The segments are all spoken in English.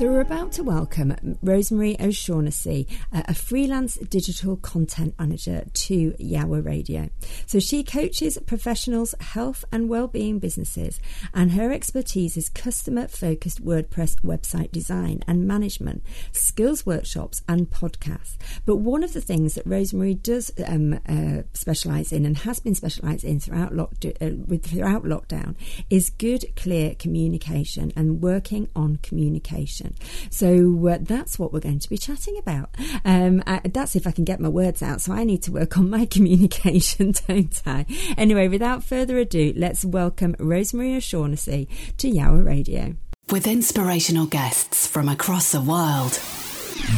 So, we're about to welcome Rosemary O'Shaughnessy, a freelance digital content manager to Yowah Radio. So, she coaches professionals, health and well-being businesses, and her expertise is customer-focused WordPress website design and management, skills workshops, and podcasts. But one of the things that Rosemary does um, uh, specialise in and has been specialised in throughout, lock- uh, throughout lockdown is good, clear communication and working on communication. So uh, that's what we're going to be chatting about. Um, I, that's if I can get my words out. So I need to work on my communication, don't I? Anyway, without further ado, let's welcome Rosemary O'Shaughnessy to Yowah Radio. With inspirational guests from across the world.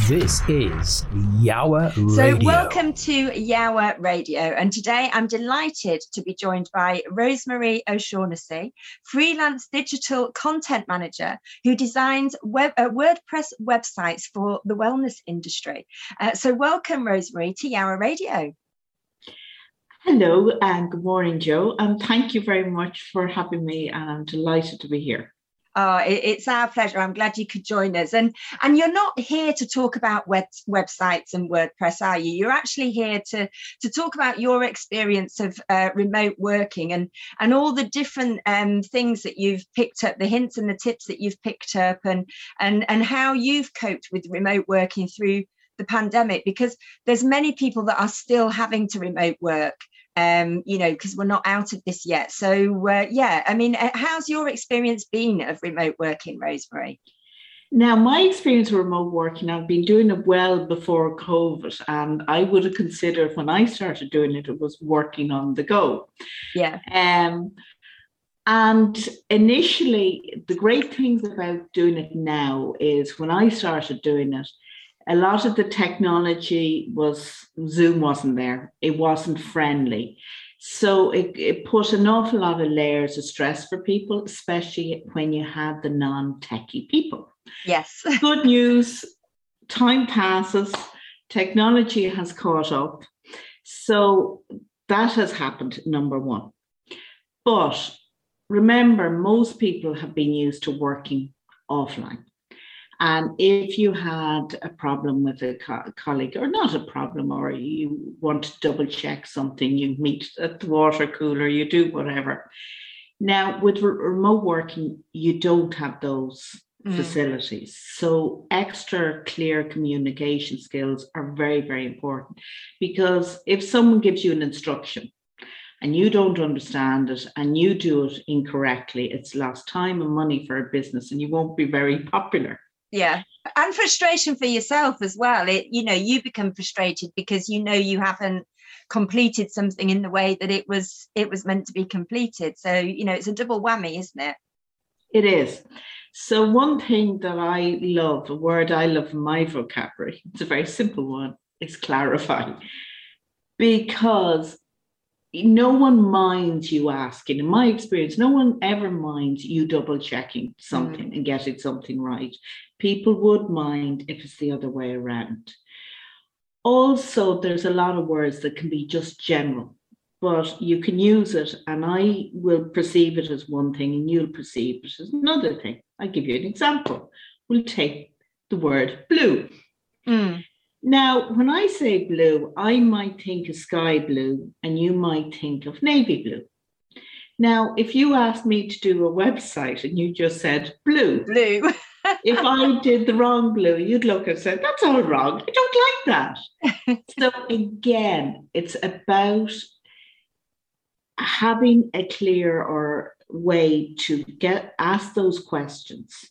This is Yowah Radio. So, welcome to Yowah Radio. And today I'm delighted to be joined by Rosemary O'Shaughnessy, freelance digital content manager who designs web, uh, WordPress websites for the wellness industry. Uh, so, welcome, Rosemary, to Yowah Radio. Hello and good morning, Jo. And thank you very much for having me. And I'm delighted to be here. Oh, it, it's our pleasure. I'm glad you could join us. And and you're not here to talk about web, websites and WordPress, are you? You're actually here to to talk about your experience of uh, remote working and and all the different um, things that you've picked up, the hints and the tips that you've picked up, and and and how you've coped with remote working through the pandemic because there's many people that are still having to remote work um, you know, because we're not out of this yet. So, uh, yeah, I mean, uh, how's your experience been of remote working, Rosemary? Now, my experience of remote working, I've been doing it well before COVID, and I would have considered when I started doing it, it was working on the go. Yeah. Um, and initially, the great things about doing it now is when I started doing it, a lot of the technology was Zoom wasn't there. It wasn't friendly. So it, it put an awful lot of layers of stress for people, especially when you had the non-techie people. Yes. Good news, time passes, technology has caught up. So that has happened, number one. But remember, most people have been used to working offline. And if you had a problem with a co- colleague, or not a problem, or you want to double check something, you meet at the water cooler, you do whatever. Now, with re- remote working, you don't have those mm. facilities. So, extra clear communication skills are very, very important because if someone gives you an instruction, and you don't understand it and you do it incorrectly, it's lost time and money for a business and you won't be very popular yeah. And frustration for yourself as well. It you know you become frustrated because you know you haven't completed something in the way that it was it was meant to be completed. So you know it's a double whammy isn't it? It is. So one thing that i love a word i love in my vocabulary it's a very simple one is clarify. Because no one minds you asking. In my experience, no one ever minds you double checking something mm. and getting something right. People would mind if it's the other way around. Also, there's a lot of words that can be just general, but you can use it, and I will perceive it as one thing, and you'll perceive it as another thing. I'll give you an example. We'll take the word blue. Mm. Now, when I say blue, I might think of sky blue and you might think of navy blue. Now, if you asked me to do a website and you just said blue, blue. if I did the wrong blue, you'd look and say, that's all wrong. I don't like that. so again, it's about having a clear or way to get ask those questions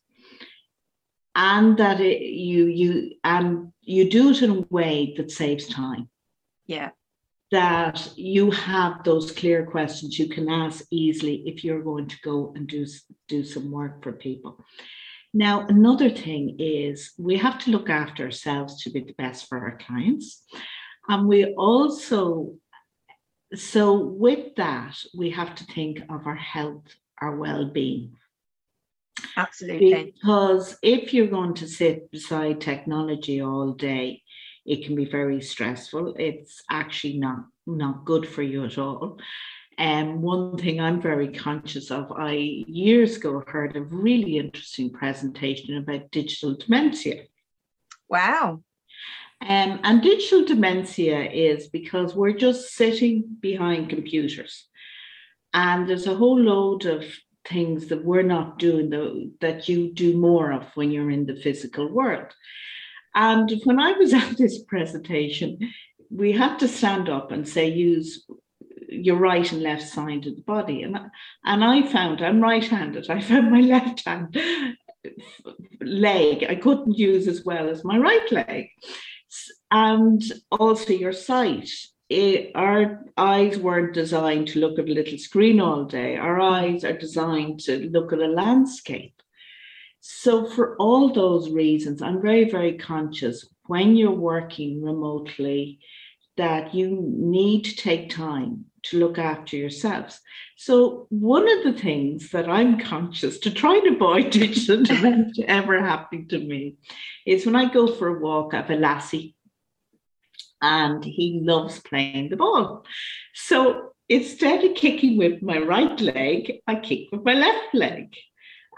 and that it, you you and you do it in a way that saves time. Yeah. That you have those clear questions you can ask easily if you're going to go and do do some work for people. Now another thing is we have to look after ourselves to be the best for our clients. And we also so with that we have to think of our health our well-being Absolutely. Because if you're going to sit beside technology all day, it can be very stressful. It's actually not not good for you at all. And um, one thing I'm very conscious of, I years ago heard a really interesting presentation about digital dementia. Wow. Um, and digital dementia is because we're just sitting behind computers. And there's a whole load of things that we're not doing the, that you do more of when you're in the physical world. And when I was at this presentation, we had to stand up and say, use your right and left side of the body. And, and I found I'm right handed, I found my left hand leg I couldn't use as well as my right leg. And also your sight it, our eyes weren't designed to look at a little screen all day. Our eyes are designed to look at a landscape. So, for all those reasons, I'm very, very conscious when you're working remotely that you need to take time to look after yourselves. So, one of the things that I'm conscious to try and avoid digital dementia ever happening to me is when I go for a walk, I have a lassie and he loves playing the ball. So instead of kicking with my right leg, I kick with my left leg.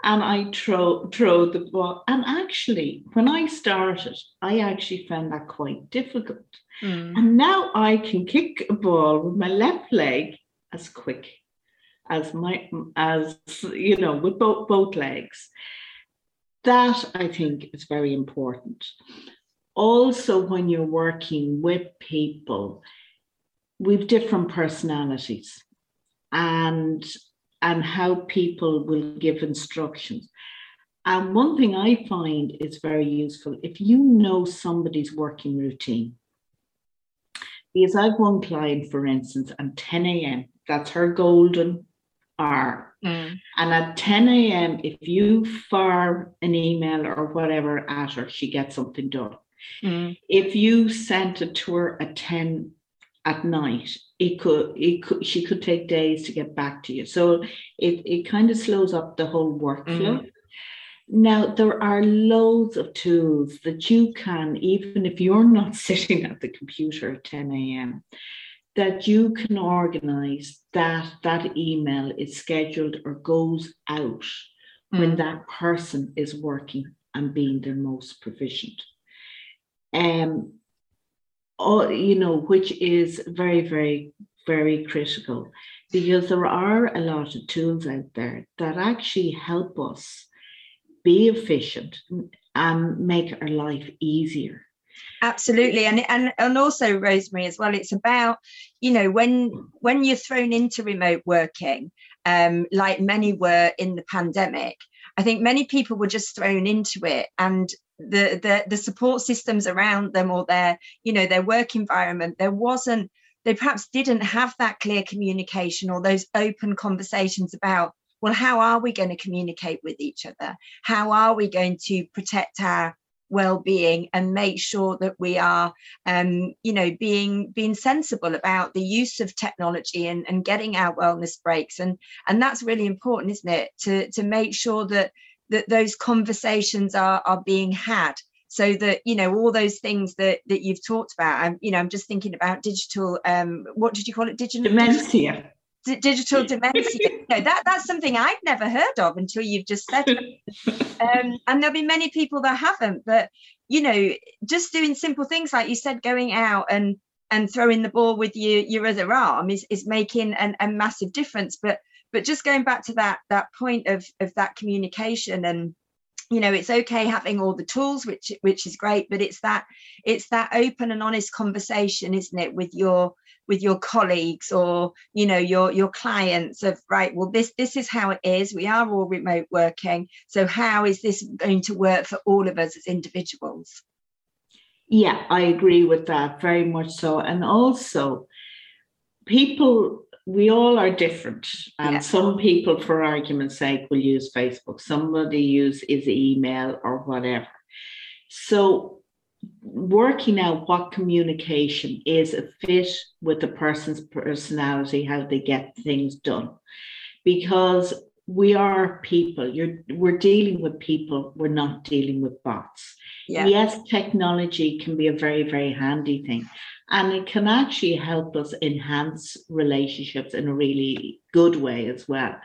And I throw throw the ball. And actually, when I started, I actually found that quite difficult. Mm. And now I can kick a ball with my left leg as quick as my as you know with both both legs. That I think is very important also when you're working with people we've different personalities and and how people will give instructions. And one thing i find is very useful if you know somebody's working routine because i've one client for instance at 10 a.m that's her golden hour. Mm. and at 10 a.m if you fire an email or whatever at her she gets something done Mm. If you sent a tour at 10 at night, it could, it could, she could take days to get back to you. So it, it kind of slows up the whole workflow. Mm. Now, there are loads of tools that you can, even if you're not sitting at the computer at 10 a.m., that you can organize that that email is scheduled or goes out mm. when that person is working and being their most proficient um, you know, which is very, very, very critical because there are a lot of tools out there that actually help us be efficient and make our life easier. Absolutely. And and and also rosemary as well it's about you know when when you're thrown into remote working um like many were in the pandemic i think many people were just thrown into it and the, the the support systems around them or their you know their work environment there wasn't they perhaps didn't have that clear communication or those open conversations about well how are we going to communicate with each other? How are we going to protect our well-being and make sure that we are um, you know being being sensible about the use of technology and, and getting our wellness breaks? And and that's really important isn't it? To to make sure that that those conversations are are being had. So that you know all those things that that you've talked about i'm you know i'm just thinking about digital um what did you call it? Digital dementia. D- digital dementia. No that that's something i've never heard of until you've just said um, and there'll be many people that haven't but you know just doing simple things like you said going out and and throwing the ball with your your other arm is is making an, a massive difference. But but just going back to that that point of of that communication and you know it's okay having all the tools which which is great but it's that it's that open and honest conversation isn't it with your with your colleagues or you know your your clients of right well this this is how it is. We are all remote working. So how is this going to work for all of us as individuals? Yeah i agree with that very much so. And also people we all are different and yeah. some people for argument's sake will use facebook somebody use is email or whatever so working out what communication is a fit with the person's personality how they get things done because we are people you're we're dealing with people we're not dealing with bots yeah. yes technology can be a very very handy thing and it can actually help us enhance relationships in a really good way as well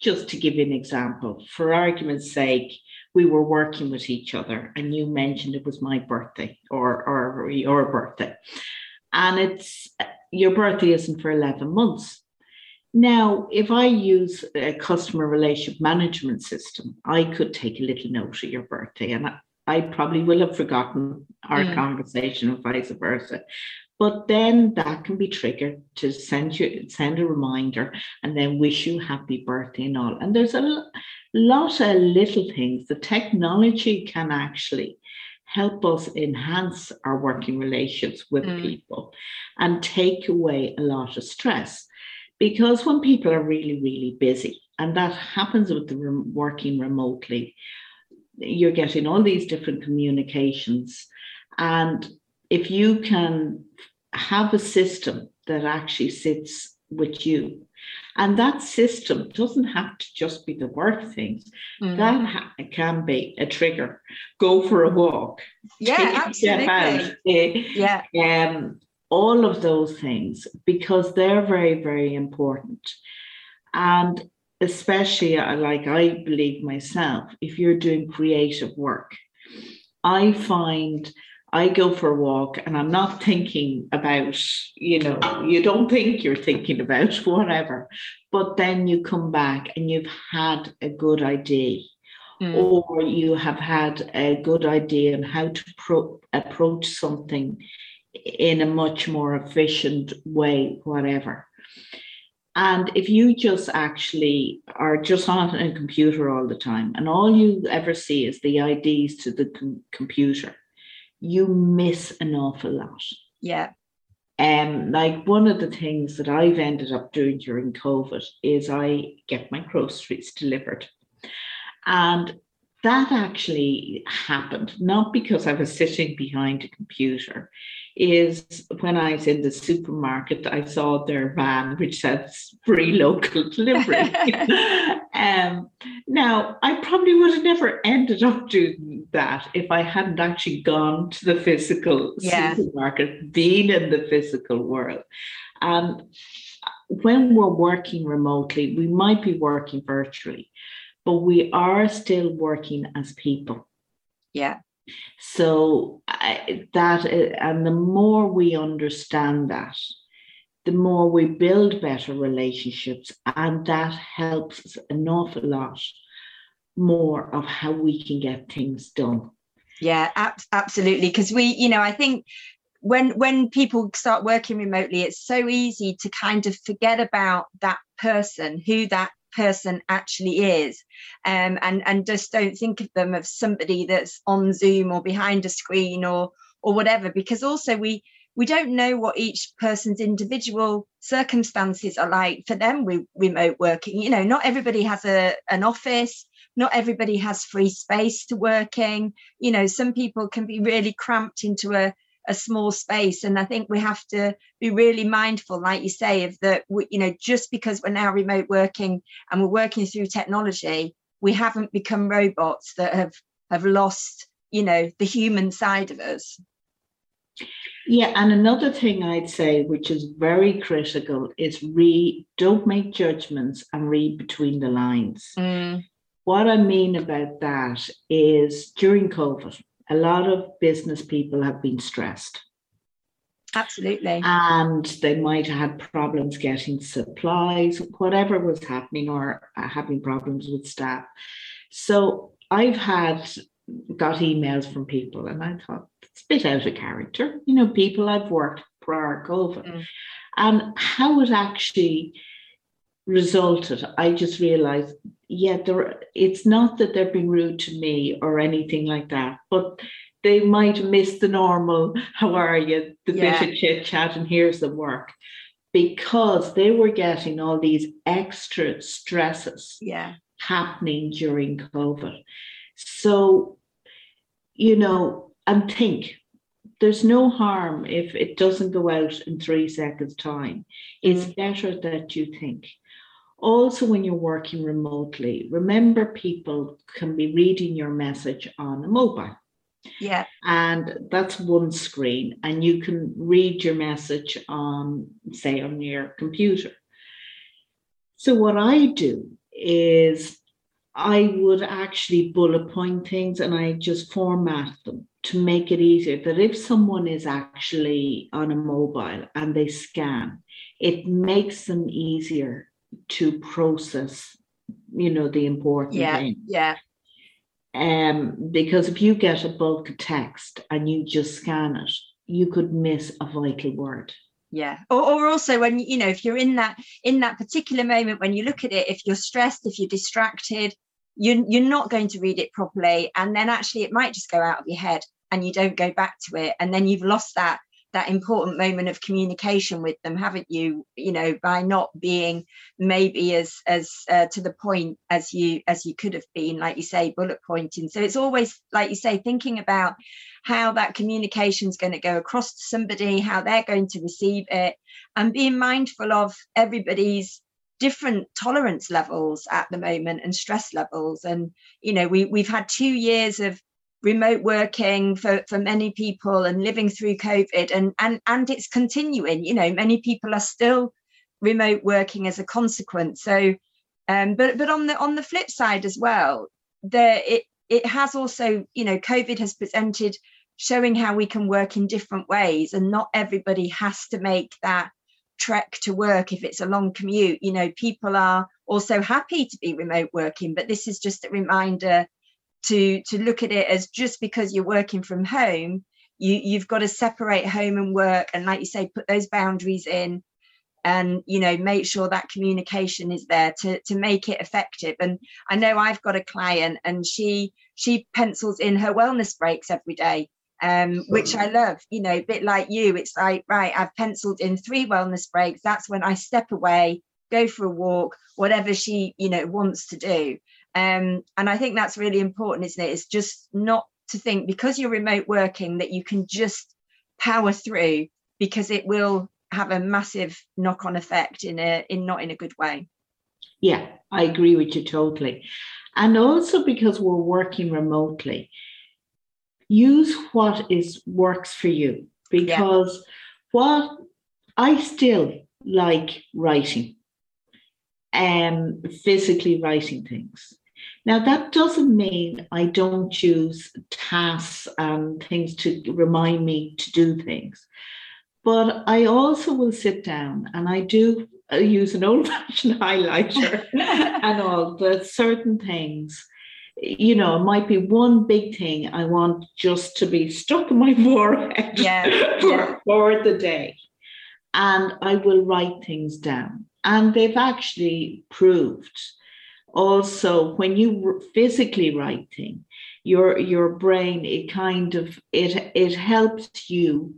just to give you an example for argument's sake we were working with each other and you mentioned it was my birthday or or your birthday and it's your birthday isn't for 11 months now if i use a customer relationship management system i could take a little note of your birthday and I, I probably will have forgotten our mm. conversation and vice versa. But then that can be triggered to send you send a reminder and then wish you happy birthday and all. And there's a lot of little things. The technology can actually help us enhance our working relations with mm. people and take away a lot of stress. Because when people are really, really busy, and that happens with the working remotely, you're getting all these different communications. And if you can have a system that actually sits with you, and that system doesn't have to just be the work things. Mm. That ha- can be a trigger. Go for a walk. Yeah, absolutely. Out, yeah. Um, all of those things because they're very, very important. And especially uh, like I believe myself, if you're doing creative work, I find I go for a walk and I'm not thinking about, you know, you don't think you're thinking about whatever, but then you come back and you've had a good idea. Mm. Or you have had a good idea on how to pro- approach something in a much more efficient way, whatever. And if you just actually are just on a computer all the time and all you ever see is the IDs to the com- computer, you miss an awful lot. Yeah. Um, like one of the things that I've ended up doing during COVID is I get my groceries delivered. And that actually happened, not because I was sitting behind a computer is when I was in the supermarket, I saw their van which says free local delivery. um, now, I probably would have never ended up doing that if I hadn't actually gone to the physical yeah. supermarket, been in the physical world. And when we're working remotely, we might be working virtually, but we are still working as people. Yeah. So I, that uh, and the more we understand that, the more we build better relationships, and that helps an awful lot more of how we can get things done. Yeah, ab- absolutely. Because we, you know, I think when when people start working remotely, it's so easy to kind of forget about that person, who that person actually is. Um, and and just don't think of them as somebody that's on zoom or behind a screen or or whatever because also we we don't know what each person's individual circumstances are like for them with remote working. You know not everybody has a an office. Not everybody has free space to working. You know some people can be really cramped into a a small space. And i think we have to be really mindful like you say of that you know just because we're now remote working and we're working through technology we haven't become robots that have have lost you know the human side of us. Yeah and another thing i'd say which is very critical is read don't make judgments and read between the lines. Mm. what i mean about that is during covid a lot of business people have been stressed. Absolutely. And they might have had problems getting supplies, whatever was happening, or having problems with staff. So I've had got emails from people, and I thought it's a bit out of character. You know, people I've worked prior COVID. Mm. And how it actually resulted, I just realized, yeah, there, it's not that they're being rude to me or anything like that, but they might miss the normal, how are you, the yeah. bit of chit chat, and here's the work because they were getting all these extra stresses yeah. happening during COVID. So, you know, and think there's no harm if it doesn't go out in three seconds' time. It's mm. better that you think. Also, when you're working remotely, remember people can be reading your message on a mobile. Yeah. And that's one screen, and you can read your message on, say, on your computer. So, what I do is I would actually bullet point things and I just format them to make it easier. That if someone is actually on a mobile and they scan, it makes them easier to process, you know, the important yeah, thing. Yeah. Um, because if you get a bulk text and you just scan it, you could miss a vital word. Yeah. Or, or also when you know, if you're in that in that particular moment when you look at it, if you're stressed, if you're distracted, you you're not going to read it properly. And then actually it might just go out of your head and you don't go back to it. And then you've lost that that important moment of communication with them haven't you? You know by not being maybe as as uh, to the point as you as you could have been like you say bullet pointing. So it's always like you say thinking about how that communication is going to go across to somebody how they're going to receive it and being mindful of everybody's different tolerance levels at the moment and stress levels. And you know we we've had 2 years of remote working for, for many people and living through COVID and, and and it's continuing. You know, many people are still remote working as a consequence. So um, but but on the on the flip side as well, there it it has also, you know, COVID has presented showing how we can work in different ways and not everybody has to make that trek to work if it's a long commute. You know, people are also happy to be remote working, but this is just a reminder to to look at it as just because you're working from home you you've got to separate home and work and like you say put those boundaries in and you know make sure that communication is there to to make it effective and i know i've got a client and she she pencils in her wellness breaks every day um, which I love, you know, a bit like you. It's like, right, I've penciled in three wellness breaks. That's when I step away, go for a walk, whatever she, you know, wants to do. Um, and I think that's really important, isn't it? It's just not to think because you're remote working that you can just power through because it will have a massive knock-on effect in a in not in a good way. Yeah, I agree with you totally. And also because we're working remotely, use what is works for you because yeah. what I still like writing um, physically writing things. Now, that doesn't mean I don't use tasks and things to remind me to do things. But I also will sit down and I do uh, use an old fashioned highlighter and all the certain things. You know, it might be one big thing I want just to be stuck in my forehead yeah, for, yeah. for the day. And I will write things down. And they've actually proved also when you physically writing your your brain it kind of it it helps you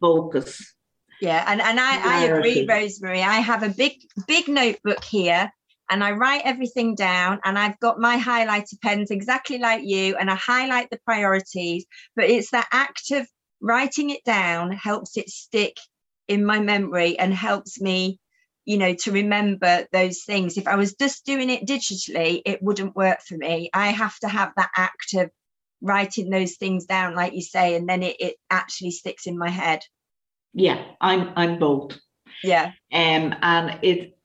focus yeah and and i i agree rosemary. I have a big big notebook here and i write everything down and i've got my highlighter pens exactly like you and i highlight the priorities but it's that act of writing it down helps it stick in my memory and helps me you know to remember those things. If i was just doing it digitally it wouldn't work for me. I have to have that act of writing those things down like you say and then it, it actually sticks in my head. Yeah i'm i'm both yeah. Um and it, it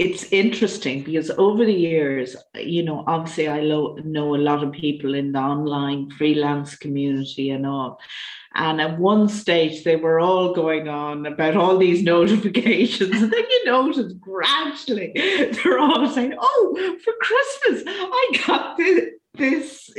it's interesting because over the years you know obviously i lo- know a lot of people in the online freelance community and all and at one stage, they were all going on about all these notifications. And then you notice gradually they're all saying, Oh, for Christmas, I got this, this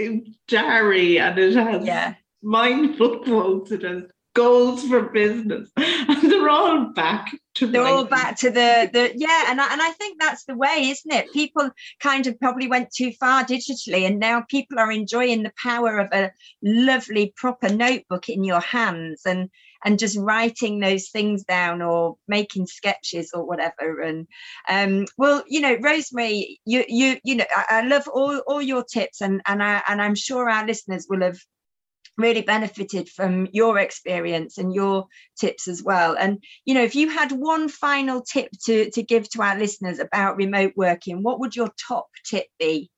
diary and it has yeah. mindful quotes. It has goals for business, and they're all back to they're all back to the the yeah and I, and I think that's the way isn't it? People kind of probably went too far digitally and now people are enjoying the power of a lovely proper notebook in your hands and and just writing those things down or making sketches or whatever. And um well you know rosemary you you you know I, I love all all your tips and and I and I'm sure our listeners will have really benefited from your experience and your tips as well and you know if you had one final tip to to give to our listeners about remote working what would your top tip be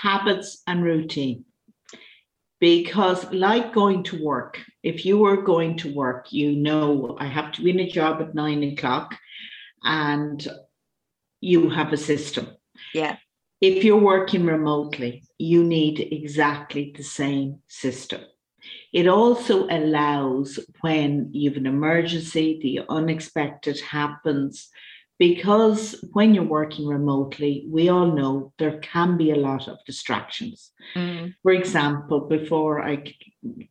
habits and routine. Because, like going to work, if you were going to work, you know, I have to be in a job at nine o'clock and you have a system. yeah If you're working remotely, you need exactly the same system. It also allows when you have an emergency, the unexpected happens, because when you're working remotely, we all know there can be a lot of distractions. Mm. For example, before I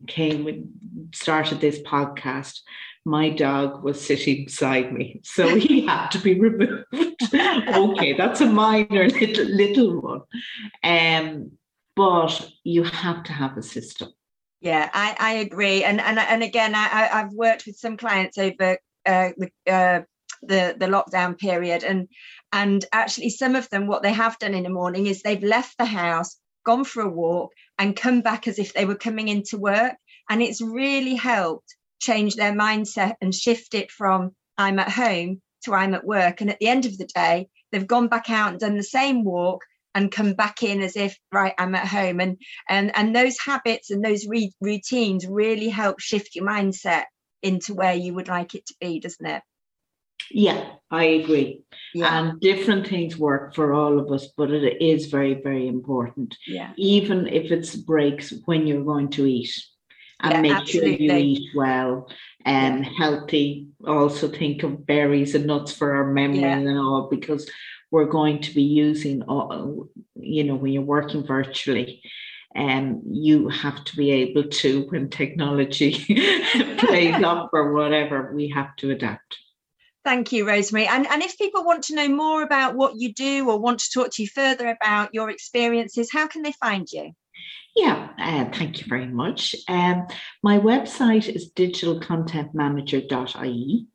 came and started this podcast, my dog was sitting beside me, so he had to be removed. okay, that's a minor little little one, um, but you have to have a system. yeah i i agree and and and again i i've worked with some clients over uh, the uh, the the lockdown period and and actually some of them what they have done in the morning is they've left the house gone for a walk and come back as if they were coming into work and it's really helped change their mindset and shift it from i'm at home to i'm at work. And at the end of the day they've gone back out and done the same walk and come back in as if right i'm at home. And and and those habits and those re- routines really help shift your mindset into where you would like it to be doesn't it? Yeah, I agree. And different things work for all of us, but it is very, very important. yeah. Even if it's breaks when you're going to eat and Yeah, make sure you eat well and um, healthy also think of berries and nuts for our memory Yeah. and all because we're going to be using all you know when you're working virtually and you have to be able to when technology plays up or whatever we have to adapt Thank you, Rosemary. And, and if people want to know more about what you do or want to talk to you further about your experiences, how can they find you? Yeah, uh, thank you very much. Um, my website is digitalcontentmanager.ie.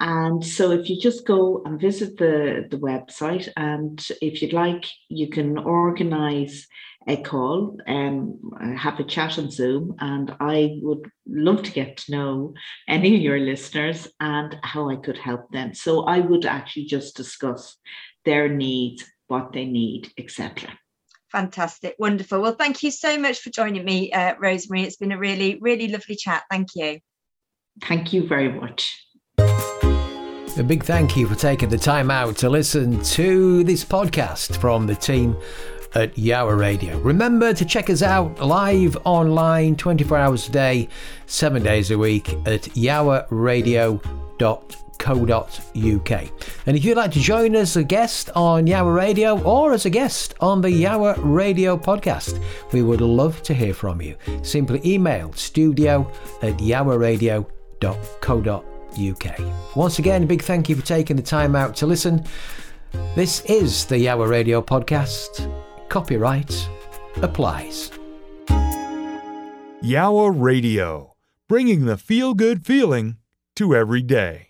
And so if you just go and visit the, the website, and if you'd like, you can organize a call and have a chat on Zoom. And I would love to get to know any of your listeners and how I could help them. So I would actually just discuss their needs, what they need, etc. Fantastic. Wonderful. Well, thank you so much for joining me, uh, Rosemary. It's been a really, really lovely chat. Thank you. Thank you very much. A big thank you for taking the time out to listen to this podcast from the team at Yowah Radio. Remember to check us out live online 24 hours a day, 7 days a week at yowahradio.co.uk. And if you'd like to join us as a guest on Yowah Radio or as a guest on the Yowah Radio podcast, we would love to hear from you. Simply email studio at yowahradio.co.uk. Once again, a big thank you for taking the time out to listen. This is the Yowah Radio podcast. Copyright applies. Yowah Radio, bringing the feel good feeling to every day.